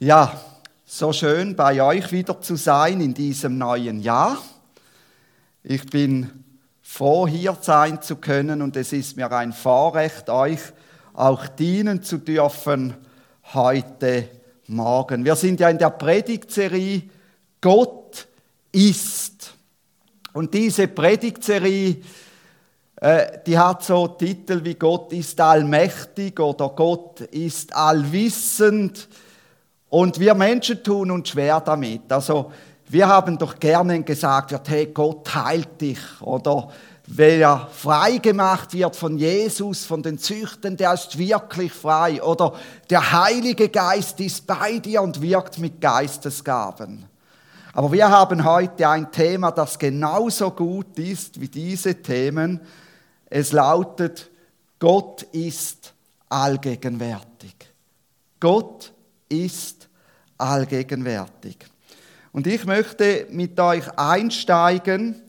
Ja, so schön bei euch wieder zu sein in diesem neuen Jahr. Ich bin froh, hier sein zu können und es ist mir ein Vorrecht, euch auch dienen zu dürfen heute Morgen. Wir sind ja in der Predigtserie Gott ist. Und diese Predigtserie, äh, die hat so Titel wie Gott ist allmächtig oder Gott ist allwissend und wir Menschen tun uns schwer damit. Also wir haben doch gerne gesagt hey, Gott heilt dich. Oder wer frei gemacht wird von Jesus, von den Züchten, der ist wirklich frei. Oder der Heilige Geist ist bei dir und wirkt mit Geistesgaben. Aber wir haben heute ein Thema, das genauso gut ist wie diese Themen. Es lautet, Gott ist allgegenwärtig. Gott ist allgegenwärtig. Und ich möchte mit euch einsteigen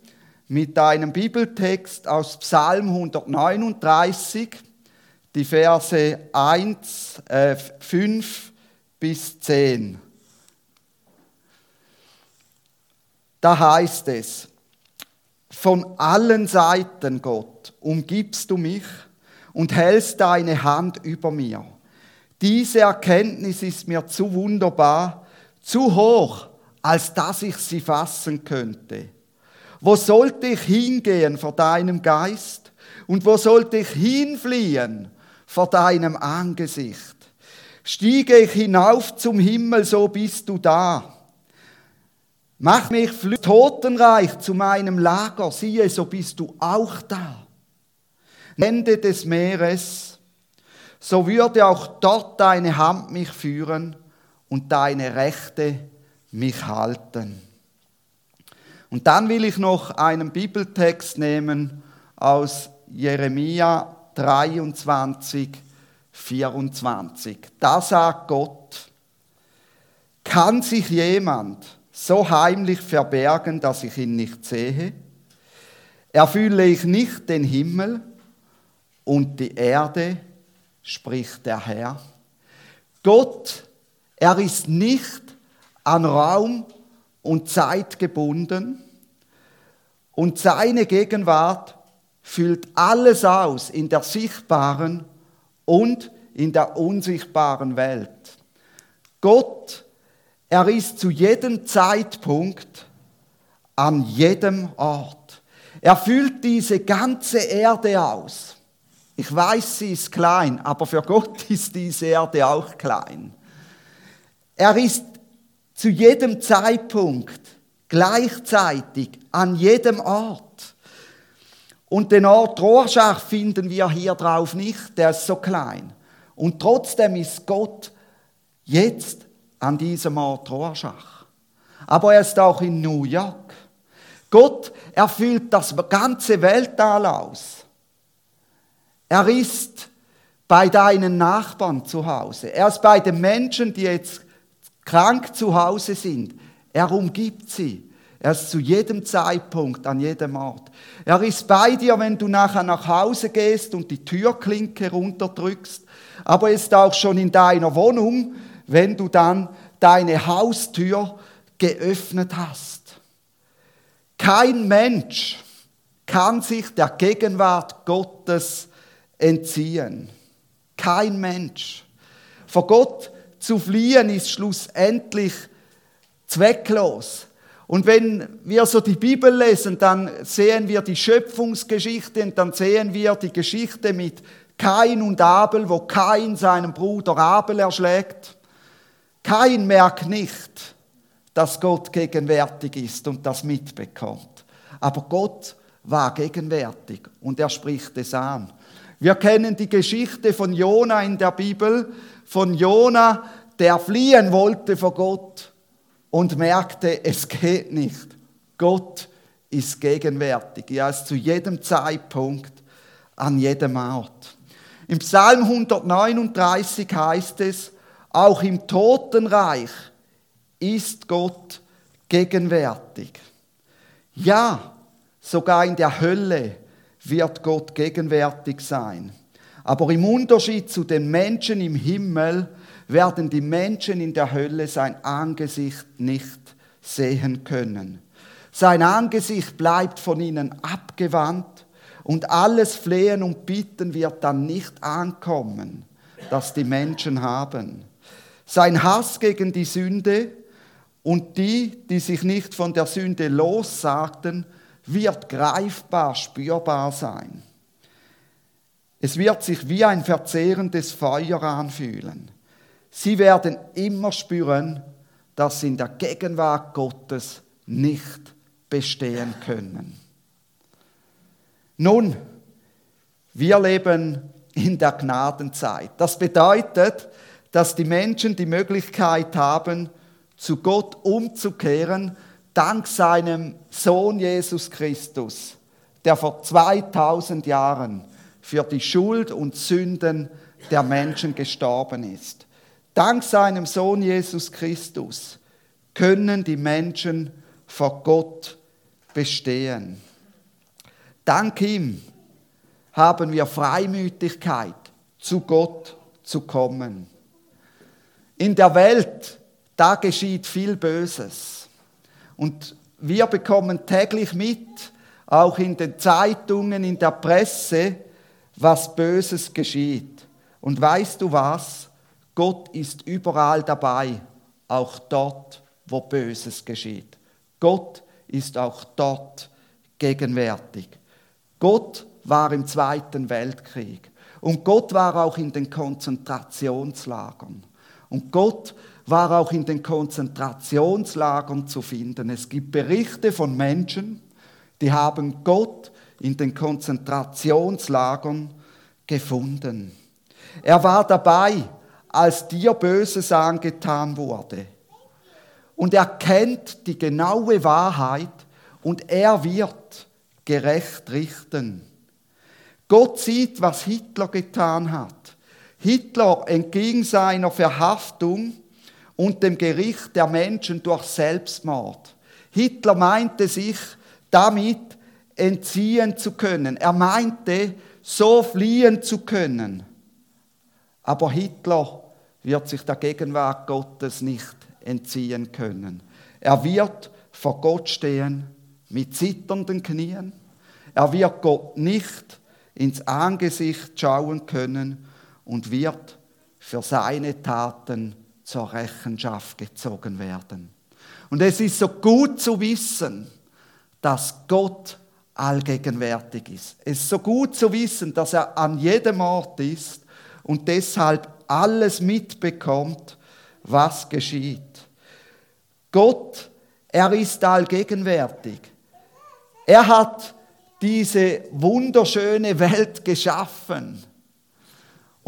mit einem Bibeltext aus Psalm 139, die Verse 1, äh, 5 bis 10. Da heißt es, von allen Seiten, Gott, umgibst du mich und hältst deine Hand über mir. Diese Erkenntnis ist mir zu wunderbar, zu hoch, als dass ich sie fassen könnte. Wo sollte ich hingehen vor deinem Geist? Und wo sollte ich hinfliehen vor deinem Angesicht? Stiege ich hinauf zum Himmel, so bist du da. Mach mich Totenreich zu meinem Lager, siehe, so bist du auch da. Ende des Meeres, so würde auch dort deine Hand mich führen und deine Rechte mich halten. Und dann will ich noch einen Bibeltext nehmen aus Jeremia 23, 24. Da sagt Gott, kann sich jemand so heimlich verbergen, dass ich ihn nicht sehe? Erfülle ich nicht den Himmel und die Erde spricht der Herr. Gott, er ist nicht an Raum und Zeit gebunden und seine Gegenwart füllt alles aus in der sichtbaren und in der unsichtbaren Welt. Gott, er ist zu jedem Zeitpunkt an jedem Ort. Er füllt diese ganze Erde aus. Ich weiß, sie ist klein, aber für Gott ist diese Erde auch klein. Er ist zu jedem Zeitpunkt gleichzeitig an jedem Ort. Und den Ort Rorschach finden wir hier drauf nicht, der ist so klein. Und trotzdem ist Gott jetzt an diesem Ort Rorschach. Aber er ist auch in New York. Gott erfüllt das ganze Weltall aus. Er ist bei deinen Nachbarn zu Hause. Er ist bei den Menschen, die jetzt krank zu Hause sind. Er umgibt sie. Er ist zu jedem Zeitpunkt, an jedem Ort. Er ist bei dir, wenn du nachher nach Hause gehst und die Türklinke runterdrückst. Aber er ist auch schon in deiner Wohnung, wenn du dann deine Haustür geöffnet hast. Kein Mensch kann sich der Gegenwart Gottes entziehen. Kein Mensch. Vor Gott zu fliehen ist schlussendlich zwecklos. Und wenn wir so die Bibel lesen, dann sehen wir die Schöpfungsgeschichte und dann sehen wir die Geschichte mit Kain und Abel, wo Kain seinen Bruder Abel erschlägt. Kain merkt nicht, dass Gott gegenwärtig ist und das mitbekommt. Aber Gott war gegenwärtig und er spricht es an. Wir kennen die Geschichte von Jona in der Bibel, von Jona, der fliehen wollte vor Gott und merkte, es geht nicht. Gott ist gegenwärtig. Er ist zu jedem Zeitpunkt an jedem Ort. Im Psalm 139 heißt es, auch im Totenreich ist Gott gegenwärtig. Ja, sogar in der Hölle wird Gott gegenwärtig sein. Aber im Unterschied zu den Menschen im Himmel werden die Menschen in der Hölle sein Angesicht nicht sehen können. Sein Angesicht bleibt von ihnen abgewandt und alles Flehen und Bitten wird dann nicht ankommen, das die Menschen haben. Sein Hass gegen die Sünde und die, die sich nicht von der Sünde lossagten, wird greifbar, spürbar sein. Es wird sich wie ein verzehrendes Feuer anfühlen. Sie werden immer spüren, dass sie in der Gegenwart Gottes nicht bestehen können. Nun, wir leben in der Gnadenzeit. Das bedeutet, dass die Menschen die Möglichkeit haben, zu Gott umzukehren, dank seinem Sohn Jesus Christus, der vor 2000 Jahren für die Schuld und Sünden der Menschen gestorben ist. Dank seinem Sohn Jesus Christus können die Menschen vor Gott bestehen. Dank ihm haben wir Freimütigkeit, zu Gott zu kommen. In der Welt, da geschieht viel Böses. Und wir bekommen täglich mit, auch in den Zeitungen, in der Presse, was Böses geschieht. Und weißt du was? Gott ist überall dabei, auch dort, wo Böses geschieht. Gott ist auch dort gegenwärtig. Gott war im Zweiten Weltkrieg und Gott war auch in den Konzentrationslagern. Und Gott war auch in den Konzentrationslagern zu finden. Es gibt Berichte von Menschen, die haben Gott in den Konzentrationslagern gefunden. Er war dabei, als dir Böses angetan wurde. Und er kennt die genaue Wahrheit und er wird gerecht richten. Gott sieht, was Hitler getan hat. Hitler entging seiner Verhaftung und dem Gericht der Menschen durch Selbstmord. Hitler meinte sich damit entziehen zu können. Er meinte, so fliehen zu können. Aber Hitler wird sich der Gegenwart Gottes nicht entziehen können. Er wird vor Gott stehen mit zitternden Knien. Er wird Gott nicht ins Angesicht schauen können und wird für seine Taten zur Rechenschaft gezogen werden. Und es ist so gut zu wissen, dass Gott allgegenwärtig ist. Es ist so gut zu wissen, dass er an jedem Ort ist und deshalb alles mitbekommt, was geschieht. Gott, er ist allgegenwärtig. Er hat diese wunderschöne Welt geschaffen.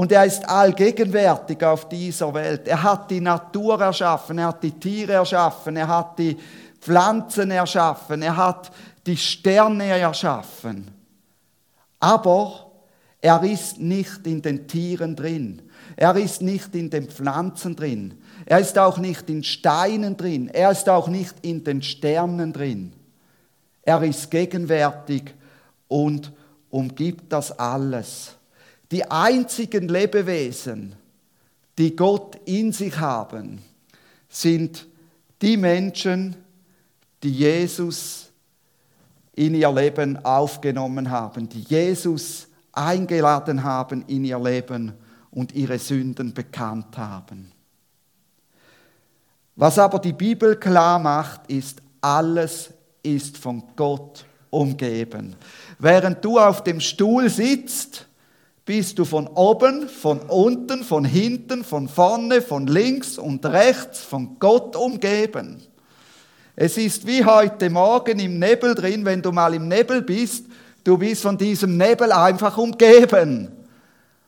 Und er ist allgegenwärtig auf dieser Welt. Er hat die Natur erschaffen, er hat die Tiere erschaffen, er hat die Pflanzen erschaffen, er hat die Sterne erschaffen. Aber er ist nicht in den Tieren drin. Er ist nicht in den Pflanzen drin. Er ist auch nicht in Steinen drin. Er ist auch nicht in den Sternen drin. Er ist gegenwärtig und umgibt das alles. Die einzigen Lebewesen, die Gott in sich haben, sind die Menschen, die Jesus in ihr Leben aufgenommen haben, die Jesus eingeladen haben in ihr Leben und ihre Sünden bekannt haben. Was aber die Bibel klar macht, ist, alles ist von Gott umgeben. Während du auf dem Stuhl sitzt, bist du von oben, von unten, von hinten, von vorne, von links und rechts von Gott umgeben. Es ist wie heute Morgen im Nebel drin, wenn du mal im Nebel bist, du bist von diesem Nebel einfach umgeben.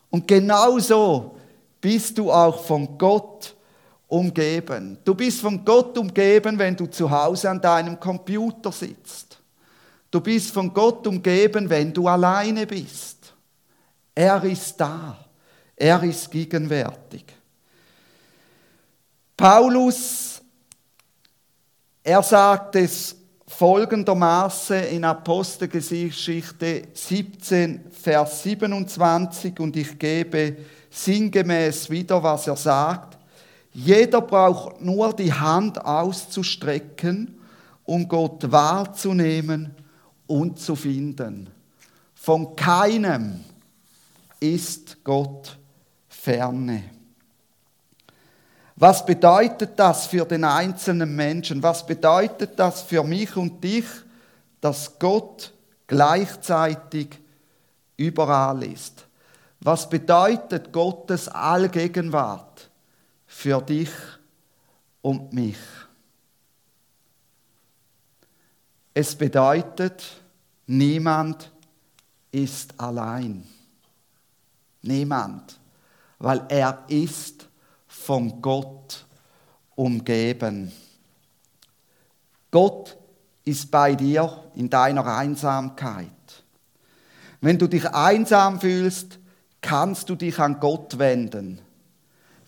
Und genauso bist du auch von Gott umgeben. Du bist von Gott umgeben, wenn du zu Hause an deinem Computer sitzt. Du bist von Gott umgeben, wenn du alleine bist. Er ist da. Er ist gegenwärtig. Paulus, er sagt es folgendermaßen in Apostelgeschichte 17, Vers 27 und ich gebe sinngemäß wieder, was er sagt. Jeder braucht nur die Hand auszustrecken, um Gott wahrzunehmen und zu finden. Von keinem ist Gott ferne. Was bedeutet das für den einzelnen Menschen? Was bedeutet das für mich und dich, dass Gott gleichzeitig überall ist? Was bedeutet Gottes Allgegenwart für dich und mich? Es bedeutet, niemand ist allein. Niemand, weil er ist von Gott umgeben. Gott ist bei dir in deiner Einsamkeit. Wenn du dich einsam fühlst, kannst du dich an Gott wenden.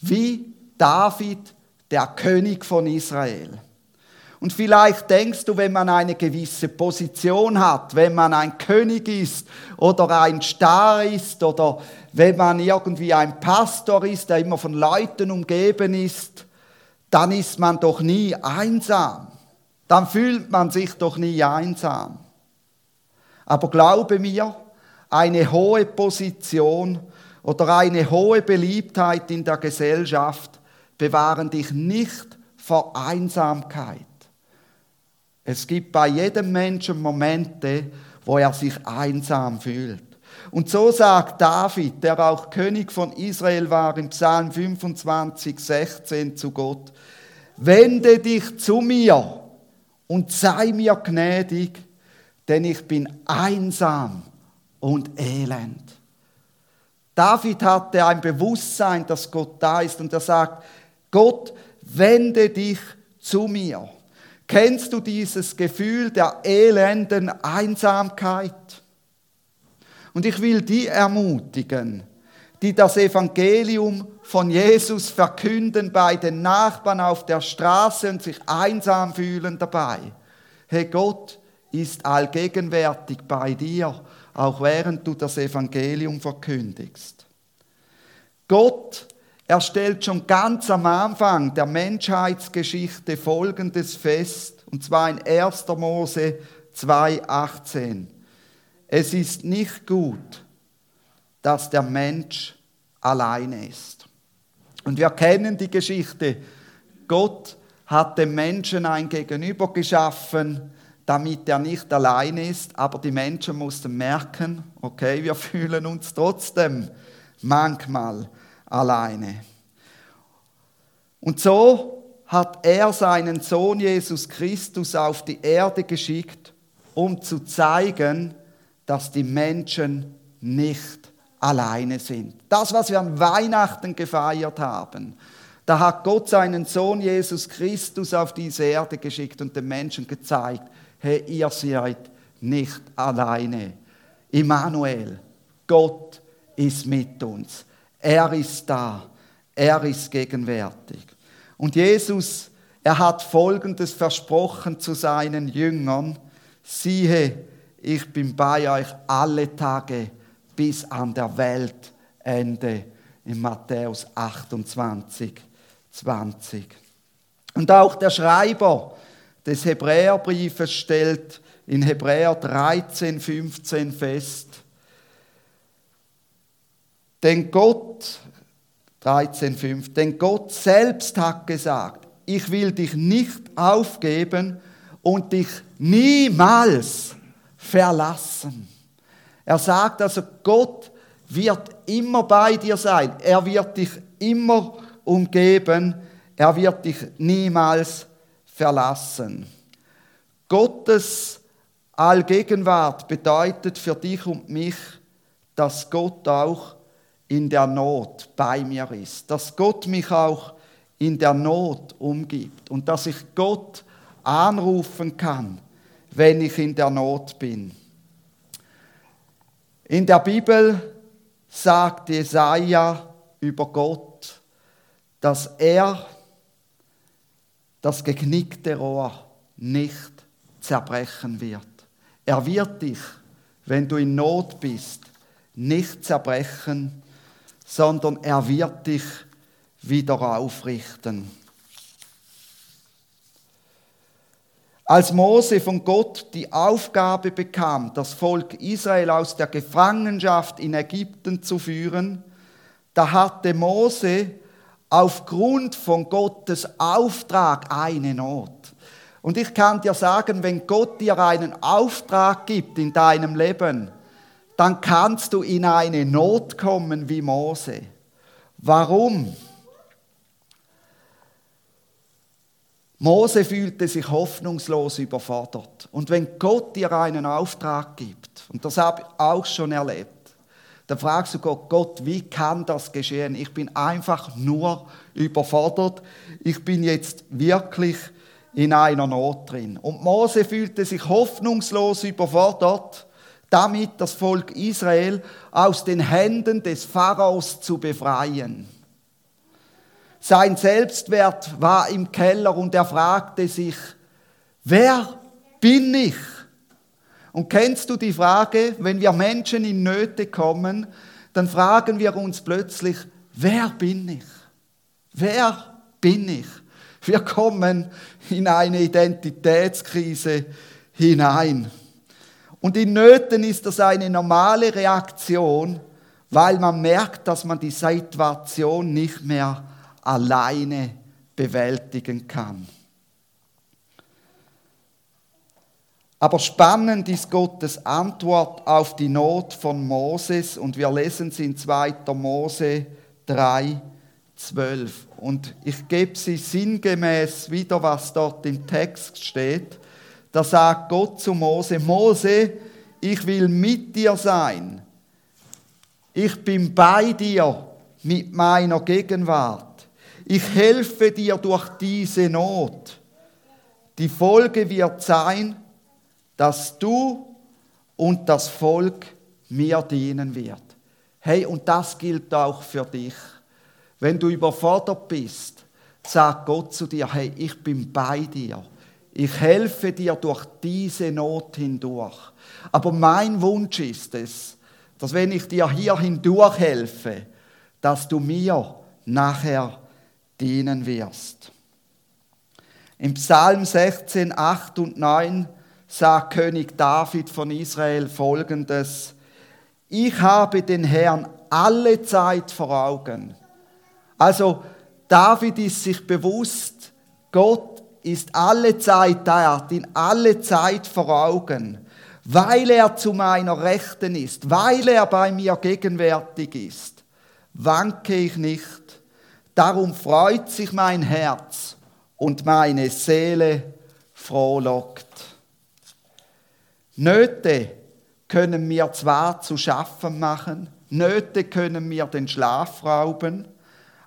Wie David, der König von Israel. Und vielleicht denkst du, wenn man eine gewisse Position hat, wenn man ein König ist oder ein Star ist oder wenn man irgendwie ein Pastor ist, der immer von Leuten umgeben ist, dann ist man doch nie einsam. Dann fühlt man sich doch nie einsam. Aber glaube mir, eine hohe Position oder eine hohe Beliebtheit in der Gesellschaft bewahren dich nicht vor Einsamkeit. Es gibt bei jedem Menschen Momente, wo er sich einsam fühlt. Und so sagt David, der auch König von Israel war, im Psalm 25, 16 zu Gott, wende dich zu mir und sei mir gnädig, denn ich bin einsam und elend. David hatte ein Bewusstsein, dass Gott da ist und er sagt, Gott, wende dich zu mir. Kennst du dieses Gefühl der elenden Einsamkeit? Und ich will die ermutigen, die das Evangelium von Jesus verkünden bei den Nachbarn auf der Straße und sich einsam fühlen dabei. Hey, Gott ist allgegenwärtig bei dir, auch während du das Evangelium verkündigst. Gott er stellt schon ganz am Anfang der Menschheitsgeschichte Folgendes fest, und zwar in 1. Mose 2,18. Es ist nicht gut, dass der Mensch alleine ist. Und wir kennen die Geschichte. Gott hat dem Menschen ein Gegenüber geschaffen, damit er nicht alleine ist, aber die Menschen mussten merken, okay, wir fühlen uns trotzdem manchmal alleine. Und so hat er seinen Sohn Jesus Christus auf die Erde geschickt, um zu zeigen, dass die Menschen nicht alleine sind. Das, was wir an Weihnachten gefeiert haben, da hat Gott seinen Sohn Jesus Christus auf diese Erde geschickt und den Menschen gezeigt, hey, ihr seid nicht alleine. Immanuel, Gott ist mit uns. Er ist da. Er ist gegenwärtig. Und Jesus, er hat Folgendes versprochen zu seinen Jüngern. Siehe, ich bin bei euch alle Tage bis an der Weltende. In Matthäus 28, 20. Und auch der Schreiber des Hebräerbriefes stellt in Hebräer 13, 15 fest, denn Gott, 13,5, denn Gott selbst hat gesagt, ich will dich nicht aufgeben und dich niemals verlassen. Er sagt also, Gott wird immer bei dir sein. Er wird dich immer umgeben. Er wird dich niemals verlassen. Gottes Allgegenwart bedeutet für dich und mich, dass Gott auch in der Not bei mir ist, dass Gott mich auch in der Not umgibt und dass ich Gott anrufen kann, wenn ich in der Not bin. In der Bibel sagt Jesaja über Gott, dass er das geknickte Rohr nicht zerbrechen wird. Er wird dich, wenn du in Not bist, nicht zerbrechen, sondern er wird dich wieder aufrichten. Als Mose von Gott die Aufgabe bekam, das Volk Israel aus der Gefangenschaft in Ägypten zu führen, da hatte Mose aufgrund von Gottes Auftrag eine Not. Und ich kann dir sagen, wenn Gott dir einen Auftrag gibt in deinem Leben, dann kannst du in eine Not kommen wie Mose. Warum? Mose fühlte sich hoffnungslos überfordert. Und wenn Gott dir einen Auftrag gibt, und das habe ich auch schon erlebt, dann fragst du Gott, Gott, wie kann das geschehen? Ich bin einfach nur überfordert. Ich bin jetzt wirklich in einer Not drin. Und Mose fühlte sich hoffnungslos überfordert, damit das Volk Israel aus den Händen des Pharaos zu befreien. Sein Selbstwert war im Keller und er fragte sich, wer bin ich? Und kennst du die Frage, wenn wir Menschen in Nöte kommen, dann fragen wir uns plötzlich, wer bin ich? Wer bin ich? Wir kommen in eine Identitätskrise hinein. Und in Nöten ist das eine normale Reaktion, weil man merkt, dass man die Situation nicht mehr alleine bewältigen kann. Aber spannend ist Gottes Antwort auf die Not von Moses und wir lesen sie in 2. Mose 3, 12. Und ich gebe sie sinngemäß wieder, was dort im Text steht. Da sagt Gott zu Mose, Mose, ich will mit dir sein. Ich bin bei dir mit meiner Gegenwart. Ich helfe dir durch diese Not. Die Folge wird sein, dass du und das Volk mir dienen wird. Hey, und das gilt auch für dich. Wenn du überfordert bist, sag Gott zu dir, hey, ich bin bei dir. Ich helfe dir durch diese Not hindurch. Aber mein Wunsch ist es, dass wenn ich dir hier hindurch helfe, dass du mir nachher dienen wirst. Im Psalm 16, 8 und 9 sagt König David von Israel folgendes, ich habe den Herrn alle Zeit vor Augen. Also David ist sich bewusst, Gott ist alle Zeit da, ihn alle Zeit vor Augen, weil er zu meiner Rechten ist, weil er bei mir gegenwärtig ist, wanke ich nicht Darum freut sich mein Herz und meine Seele frohlockt. Nöte können mir zwar zu schaffen machen, Nöte können mir den Schlaf rauben,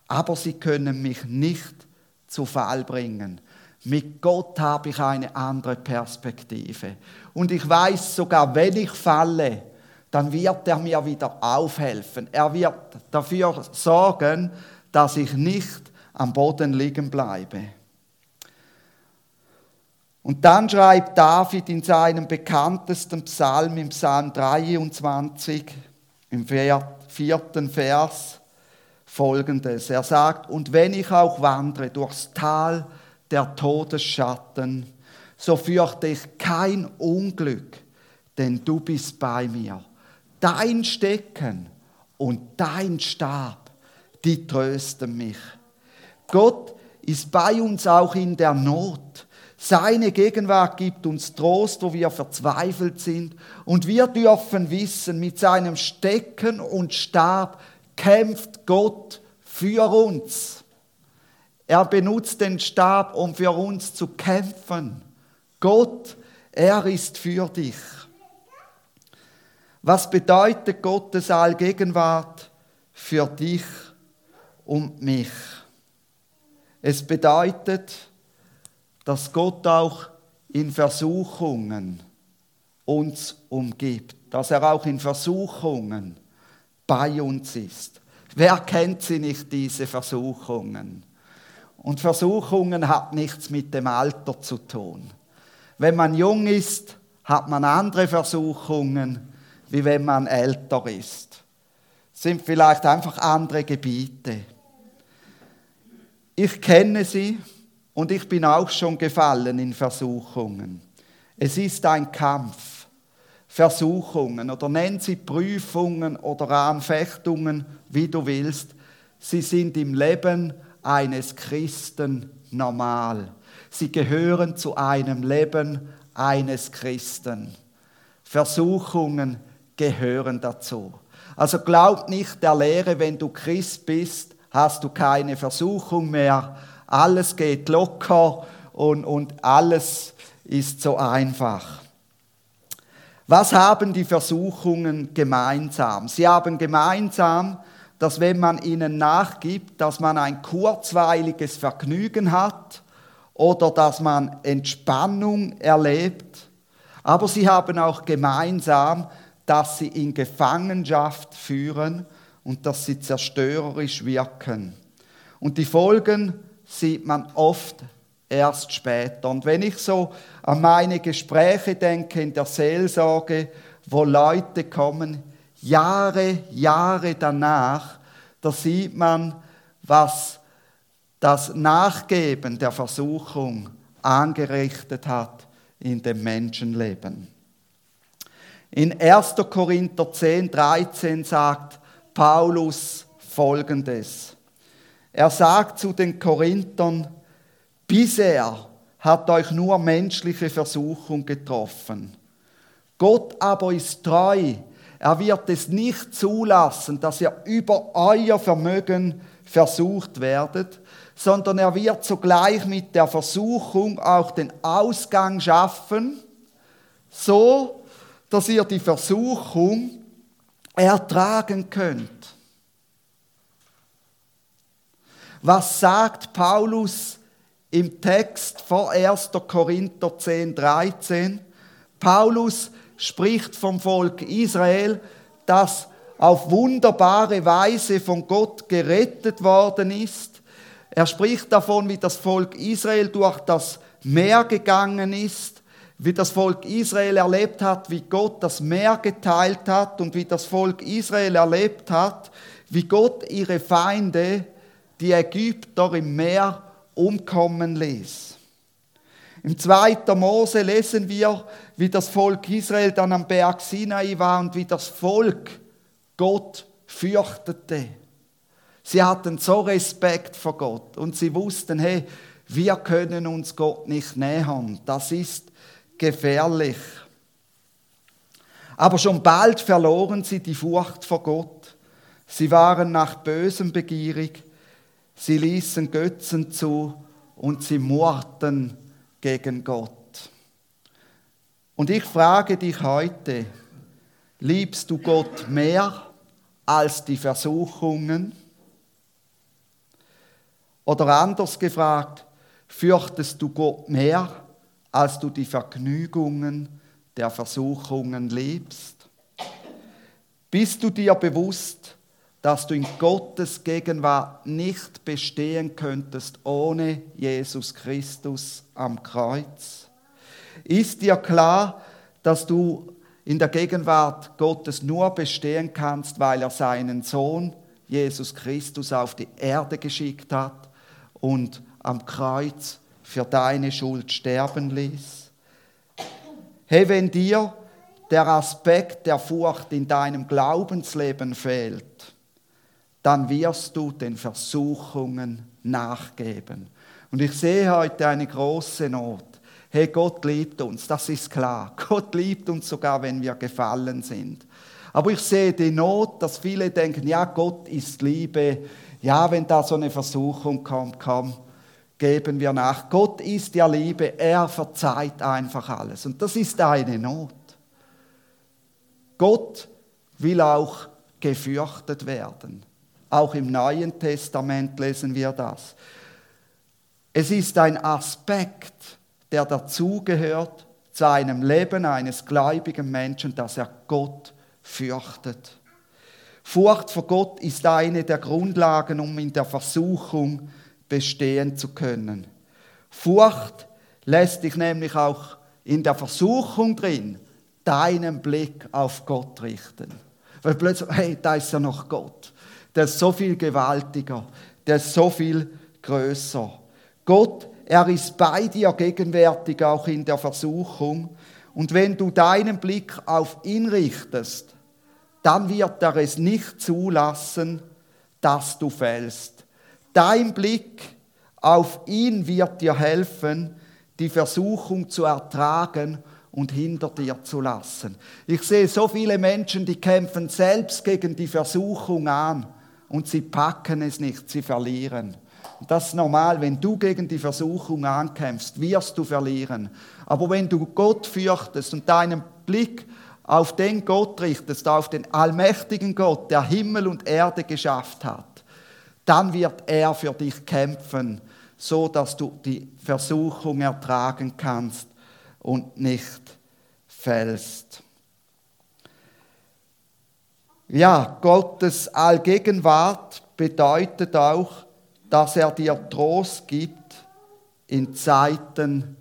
aber sie können mich nicht zu Fall bringen. Mit Gott habe ich eine andere Perspektive. Und ich weiß sogar, wenn ich falle, dann wird er mir wieder aufhelfen. Er wird dafür sorgen, dass ich nicht am Boden liegen bleibe. Und dann schreibt David in seinem bekanntesten Psalm, im Psalm 23, im vierten Vers, folgendes. Er sagt, und wenn ich auch wandre durchs Tal der Todesschatten, so fürchte ich kein Unglück, denn du bist bei mir. Dein Stecken und dein Stab, die trösten mich. Gott ist bei uns auch in der Not. Seine Gegenwart gibt uns Trost, wo wir verzweifelt sind. Und wir dürfen wissen, mit seinem Stecken und Stab kämpft Gott für uns. Er benutzt den Stab, um für uns zu kämpfen. Gott, er ist für dich. Was bedeutet Gottes Allgegenwart für dich? und mich. Es bedeutet, dass Gott auch in Versuchungen uns umgibt, dass er auch in Versuchungen bei uns ist. Wer kennt sie nicht, diese Versuchungen? Und Versuchungen hat nichts mit dem Alter zu tun. Wenn man jung ist, hat man andere Versuchungen, wie wenn man älter ist. Es sind vielleicht einfach andere Gebiete. Ich kenne sie und ich bin auch schon gefallen in Versuchungen. Es ist ein Kampf. Versuchungen oder nenn sie Prüfungen oder Anfechtungen, wie du willst. Sie sind im Leben eines Christen normal. Sie gehören zu einem Leben eines Christen. Versuchungen gehören dazu. Also glaub nicht der Lehre, wenn du Christ bist, hast du keine Versuchung mehr. Alles geht locker und, und alles ist so einfach. Was haben die Versuchungen gemeinsam? Sie haben gemeinsam, dass wenn man ihnen nachgibt, dass man ein kurzweiliges Vergnügen hat oder dass man Entspannung erlebt. Aber sie haben auch gemeinsam, dass sie in Gefangenschaft führen und dass sie zerstörerisch wirken. Und die Folgen sieht man oft erst später. Und wenn ich so an meine Gespräche denke in der Seelsorge, wo Leute kommen, Jahre, Jahre danach, da sieht man, was das Nachgeben der Versuchung angerichtet hat in dem Menschenleben. In 1. Korinther 10, 13 sagt Paulus folgendes. Er sagt zu den Korinthern, bisher hat euch nur menschliche Versuchung getroffen. Gott aber ist treu. Er wird es nicht zulassen, dass ihr über euer Vermögen versucht werdet, sondern er wird sogleich mit der Versuchung auch den Ausgang schaffen, so dass ihr die Versuchung ertragen könnt. Was sagt Paulus im Text vor 1. Korinther 10, 13? Paulus spricht vom Volk Israel, das auf wunderbare Weise von Gott gerettet worden ist. Er spricht davon, wie das Volk Israel durch das Meer gegangen ist, wie das Volk Israel erlebt hat, wie Gott das Meer geteilt hat und wie das Volk Israel erlebt hat, wie Gott ihre Feinde die Ägypter im Meer umkommen ließ. Im 2. Mose lesen wir, wie das Volk Israel dann am Berg Sinai war und wie das Volk Gott fürchtete. Sie hatten so Respekt vor Gott und sie wussten, hey, wir können uns Gott nicht nähern. Das ist gefährlich. Aber schon bald verloren sie die Furcht vor Gott. Sie waren nach Bösem begierig Sie ließen Götzen zu und sie murrten gegen Gott. Und ich frage dich heute, liebst du Gott mehr als die Versuchungen? Oder anders gefragt, fürchtest du Gott mehr, als du die Vergnügungen der Versuchungen liebst? Bist du dir bewusst, dass du in Gottes Gegenwart nicht bestehen könntest ohne Jesus Christus am Kreuz? Ist dir klar, dass du in der Gegenwart Gottes nur bestehen kannst, weil er seinen Sohn Jesus Christus auf die Erde geschickt hat und am Kreuz für deine Schuld sterben ließ? Hey, wenn dir der Aspekt der Furcht in deinem Glaubensleben fehlt, dann wirst du den Versuchungen nachgeben. Und ich sehe heute eine große Not. Hey, Gott liebt uns, das ist klar. Gott liebt uns sogar, wenn wir gefallen sind. Aber ich sehe die Not, dass viele denken, ja, Gott ist Liebe. Ja, wenn da so eine Versuchung kommt, komm, geben wir nach. Gott ist ja Liebe, er verzeiht einfach alles. Und das ist eine Not. Gott will auch gefürchtet werden. Auch im Neuen Testament lesen wir das. Es ist ein Aspekt, der dazugehört zu einem Leben eines gläubigen Menschen, dass er Gott fürchtet. Furcht vor Gott ist eine der Grundlagen, um in der Versuchung bestehen zu können. Furcht lässt dich nämlich auch in der Versuchung drin deinen Blick auf Gott richten. Weil plötzlich, hey, da ist ja noch Gott der ist so viel gewaltiger, der ist so viel größer. Gott, er ist bei dir gegenwärtig auch in der Versuchung. Und wenn du deinen Blick auf ihn richtest, dann wird er es nicht zulassen, dass du fällst. Dein Blick auf ihn wird dir helfen, die Versuchung zu ertragen und hinter dir zu lassen. Ich sehe so viele Menschen, die kämpfen selbst gegen die Versuchung an und sie packen es nicht, sie verlieren. Und das ist normal, wenn du gegen die Versuchung ankämpfst, wirst du verlieren. Aber wenn du Gott fürchtest und deinen Blick auf den Gott richtest, auf den allmächtigen Gott, der Himmel und Erde geschafft hat, dann wird er für dich kämpfen, so dass du die Versuchung ertragen kannst und nicht fällst. Ja, Gottes Allgegenwart bedeutet auch, dass er dir Trost gibt in Zeiten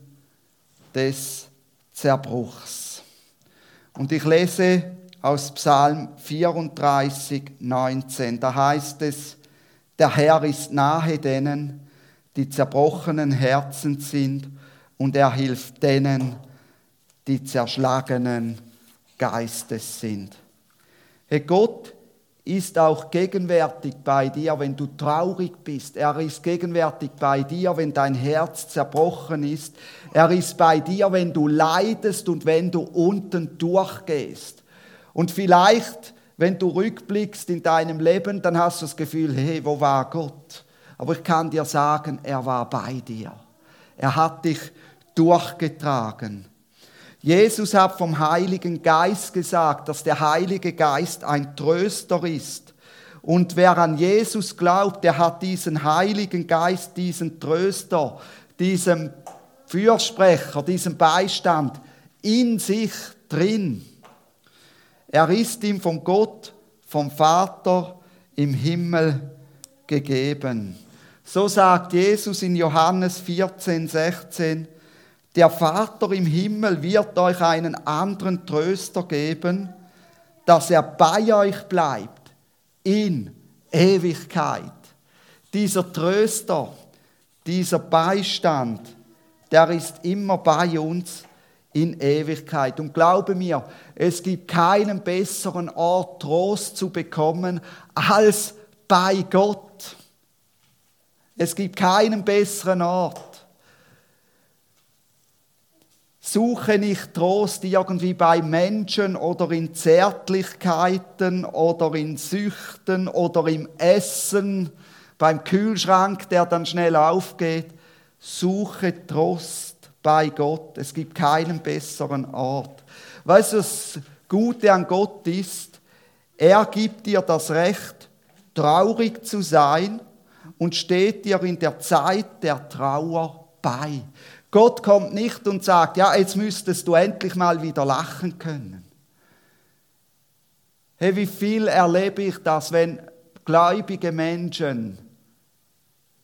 des Zerbruchs. Und ich lese aus Psalm 34, 19. Da heißt es, der Herr ist nahe denen, die zerbrochenen Herzen sind, und er hilft denen, die zerschlagenen Geistes sind. Herr Gott ist auch gegenwärtig bei dir, wenn du traurig bist. Er ist gegenwärtig bei dir, wenn dein Herz zerbrochen ist. Er ist bei dir, wenn du leidest und wenn du unten durchgehst. Und vielleicht, wenn du rückblickst in deinem Leben, dann hast du das Gefühl, hey, wo war Gott? Aber ich kann dir sagen, er war bei dir. Er hat dich durchgetragen. Jesus hat vom Heiligen Geist gesagt, dass der Heilige Geist ein Tröster ist. Und wer an Jesus glaubt, der hat diesen Heiligen Geist, diesen Tröster, diesen Fürsprecher, diesen Beistand in sich drin. Er ist ihm von Gott, vom Vater im Himmel gegeben. So sagt Jesus in Johannes 14, 16, der Vater im Himmel wird euch einen anderen Tröster geben, dass er bei euch bleibt in Ewigkeit. Dieser Tröster, dieser Beistand, der ist immer bei uns in Ewigkeit. Und glaube mir, es gibt keinen besseren Ort, Trost zu bekommen, als bei Gott. Es gibt keinen besseren Ort. Suche nicht Trost irgendwie bei Menschen oder in Zärtlichkeiten oder in Süchten oder im Essen, beim Kühlschrank, der dann schnell aufgeht. Suche Trost bei Gott. Es gibt keinen besseren Ort. Weißt du, das Gute an Gott ist, er gibt dir das Recht, traurig zu sein und steht dir in der Zeit der Trauer bei. Gott kommt nicht und sagt, ja, jetzt müsstest du endlich mal wieder lachen können. Hey, wie viel erlebe ich das, wenn gläubige Menschen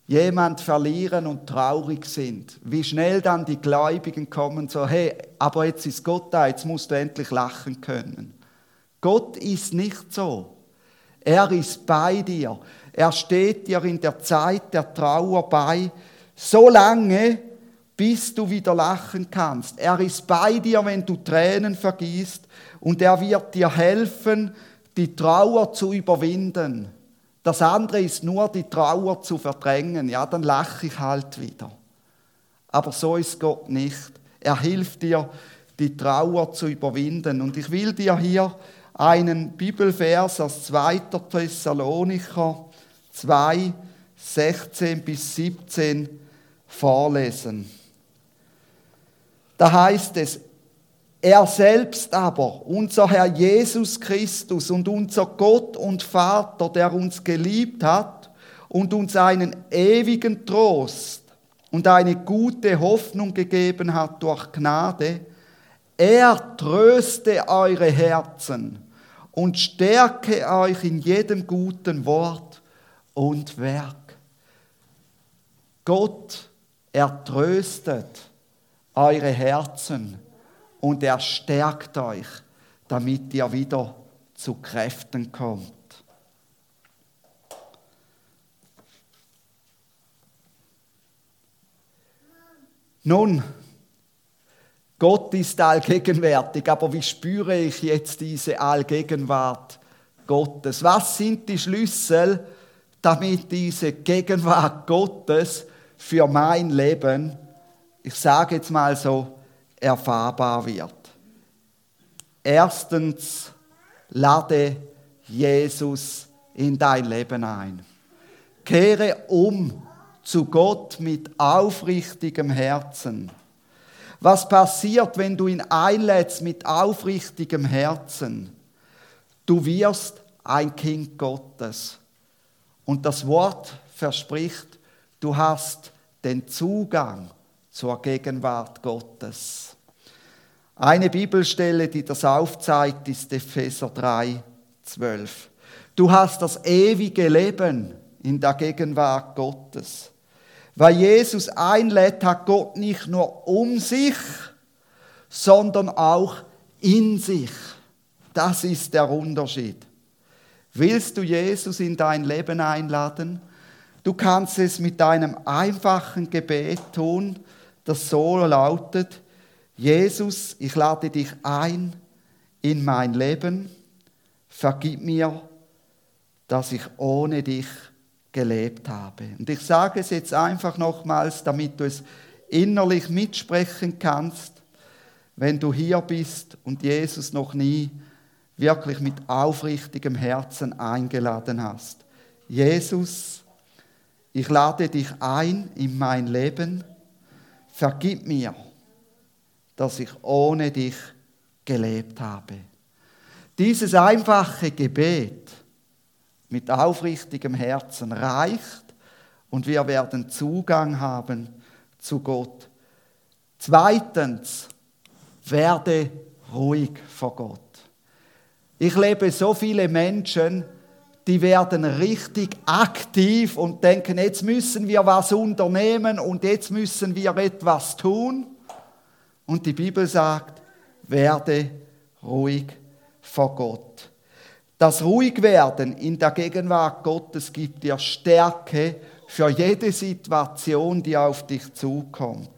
jemand verlieren und traurig sind, wie schnell dann die Gläubigen kommen, so, hey, aber jetzt ist Gott da, jetzt musst du endlich lachen können. Gott ist nicht so. Er ist bei dir. Er steht dir in der Zeit der Trauer bei, so lange, bis du wieder lachen kannst. Er ist bei dir, wenn du Tränen vergießt und er wird dir helfen, die Trauer zu überwinden. Das andere ist nur die Trauer zu verdrängen. Ja, dann lache ich halt wieder. Aber so ist Gott nicht. Er hilft dir, die Trauer zu überwinden. Und ich will dir hier einen Bibelvers aus 2. Thessalonicher 2, 16 bis 17 vorlesen. Da heißt es, er selbst aber, unser Herr Jesus Christus und unser Gott und Vater, der uns geliebt hat und uns einen ewigen Trost und eine gute Hoffnung gegeben hat durch Gnade, er tröste eure Herzen und stärke euch in jedem guten Wort und Werk. Gott, er tröstet eure Herzen und er stärkt euch, damit ihr wieder zu Kräften kommt. Nun, Gott ist allgegenwärtig, aber wie spüre ich jetzt diese Allgegenwart Gottes? Was sind die Schlüssel, damit diese Gegenwart Gottes für mein Leben, ich sage jetzt mal so, erfahrbar wird? Erstens, lade Jesus in dein Leben ein. Kehre um zu Gott mit aufrichtigem Herzen. Was passiert, wenn du ihn einlädst mit aufrichtigem Herzen? Du wirst ein Kind Gottes. Und das Wort verspricht, du hast den Zugang zur Gegenwart Gottes. Eine Bibelstelle, die das aufzeigt, ist Epheser 3, 12. Du hast das ewige Leben in der Gegenwart Gottes. Weil Jesus einlädt, hat Gott nicht nur um sich, sondern auch in sich. Das ist der Unterschied. Willst du Jesus in dein Leben einladen? Du kannst es mit einem einfachen Gebet tun, das so lautet, Jesus, ich lade dich ein in mein Leben, vergib mir, dass ich ohne dich gelebt habe. Und ich sage es jetzt einfach nochmals, damit du es innerlich mitsprechen kannst, wenn du hier bist und Jesus noch nie wirklich mit aufrichtigem Herzen eingeladen hast. Jesus, ich lade dich ein in mein Leben, vergib mir, dass ich ohne dich gelebt habe. Dieses einfache Gebet, mit aufrichtigem Herzen reicht und wir werden Zugang haben zu Gott. Zweitens, werde ruhig vor Gott. Ich lebe so viele Menschen, die werden richtig aktiv und denken, jetzt müssen wir was unternehmen und jetzt müssen wir etwas tun. Und die Bibel sagt, werde ruhig vor Gott. Das Ruhigwerden in der Gegenwart Gottes gibt dir Stärke für jede Situation, die auf dich zukommt.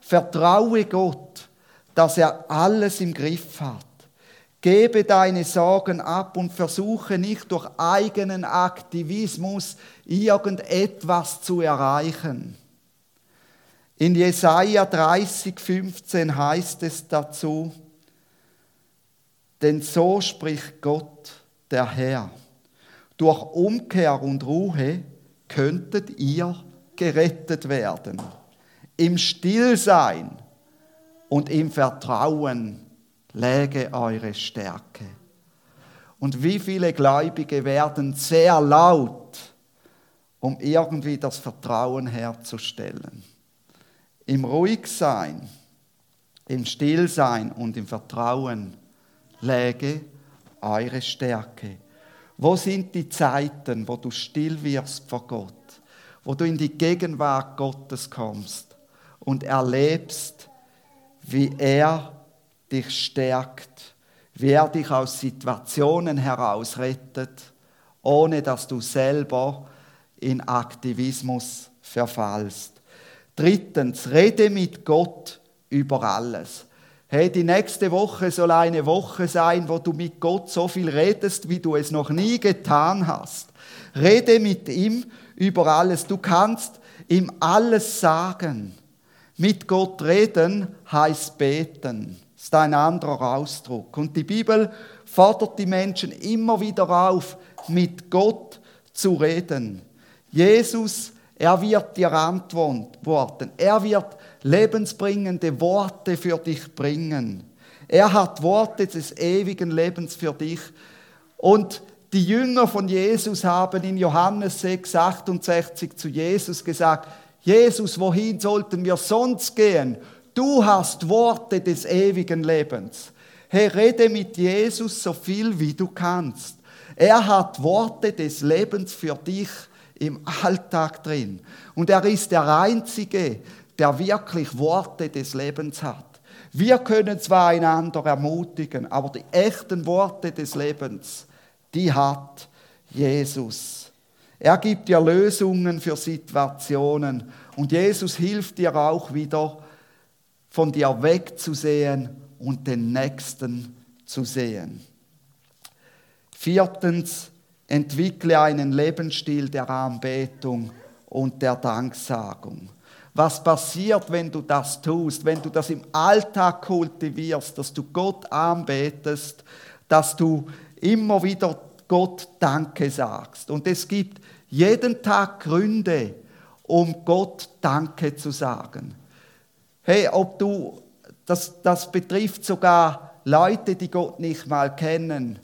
Vertraue Gott, dass er alles im Griff hat. Gebe deine Sorgen ab und versuche nicht durch eigenen Aktivismus irgendetwas zu erreichen. In Jesaja 30, 15 heißt es dazu, denn so spricht Gott, der Herr. Durch Umkehr und Ruhe könntet ihr gerettet werden. Im Stillsein und im Vertrauen läge eure Stärke. Und wie viele Gläubige werden sehr laut, um irgendwie das Vertrauen herzustellen. Im Ruhigsein, im Stillsein und im Vertrauen läge eure Stärke. Wo sind die Zeiten, wo du still wirst vor Gott, wo du in die Gegenwart Gottes kommst und erlebst, wie er dich stärkt, wie er dich aus Situationen heraus rettet, ohne dass du selber in Aktivismus verfallst. Drittens, rede mit Gott über alles. Hey, die nächste Woche soll eine Woche sein, wo du mit Gott so viel redest, wie du es noch nie getan hast. Rede mit ihm über alles. Du kannst ihm alles sagen. Mit Gott reden heißt beten. Ist ein anderer Ausdruck. Und die Bibel fordert die Menschen immer wieder auf, mit Gott zu reden. Jesus, er wird dir antworten. Er wird lebensbringende Worte für dich bringen. Er hat Worte des ewigen Lebens für dich. Und die Jünger von Jesus haben in Johannes 6, 68 zu Jesus gesagt, Jesus, wohin sollten wir sonst gehen? Du hast Worte des ewigen Lebens. Hey, rede mit Jesus so viel wie du kannst. Er hat Worte des Lebens für dich im Alltag drin. Und er ist der Einzige, der wirklich Worte des Lebens hat. Wir können zwar einander ermutigen, aber die echten Worte des Lebens, die hat Jesus. Er gibt dir Lösungen für Situationen Und Jesus hilft dir auch wieder, von dir wegzusehen und den Nächsten zu sehen. Viertens, entwickle einen Lebensstil der Anbetung und der Danksagung. Was passiert, wenn du das tust, wenn du das im Alltag kultivierst, dass du Gott anbetest, dass du immer wieder Gott Danke sagst. Und es gibt jeden Tag Gründe, um Gott Danke zu sagen. Hey, ob du, das, das betrifft sogar Leute, die Gott nicht mal kennen.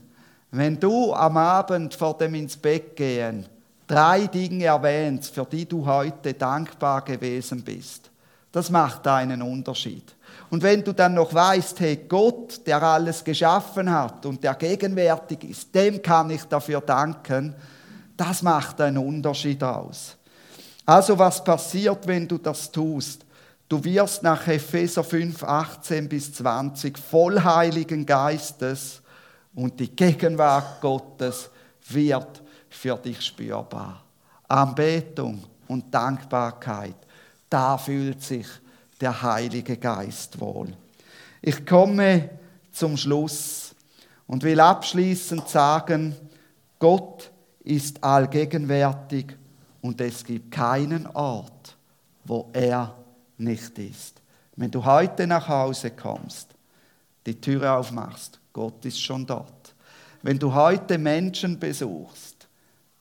Wenn du am Abend vor dem ins Bett gehen drei Dinge erwähnst, für die du heute dankbar gewesen bist, das macht einen Unterschied. Und wenn du dann noch weißt, hey, Gott, der alles geschaffen hat und der gegenwärtig ist, dem kann ich dafür danken, das macht einen Unterschied aus. Also was passiert, wenn du das tust? Du wirst nach Epheser 5, 18 bis 20 voll Heiligen Geistes und die Gegenwart Gottes wird für dich spürbar. Anbetung und Dankbarkeit, da fühlt sich der Heilige Geist wohl. Ich komme zum Schluss und will abschließend sagen, Gott ist allgegenwärtig und es gibt keinen Ort, wo er nicht ist. Wenn du heute nach Hause kommst, die Türe aufmachst, Gott ist schon dort. Wenn du heute Menschen besuchst,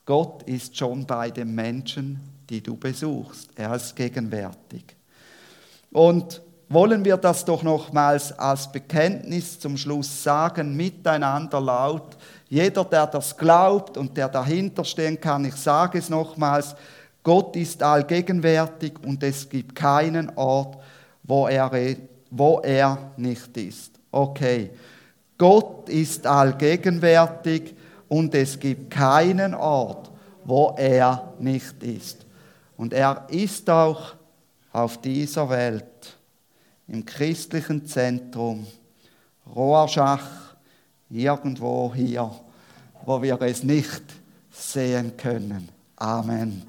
Gott ist schon bei den Menschen, die du besuchst. Er ist gegenwärtig. Und wollen wir das doch nochmals als Bekenntnis zum Schluss sagen, miteinander laut. Jeder, der das glaubt und der dahinter stehen kann, ich sage es nochmals, Gott ist allgegenwärtig und es gibt keinen Ort, wo er, wo er nicht ist. Okay, Gott ist allgegenwärtig und es gibt keinen Ort, wo er nicht ist. Und er ist auch auf dieser Welt, im christlichen Zentrum, Rohrschach, irgendwo hier, wo wir es nicht sehen können. Amen.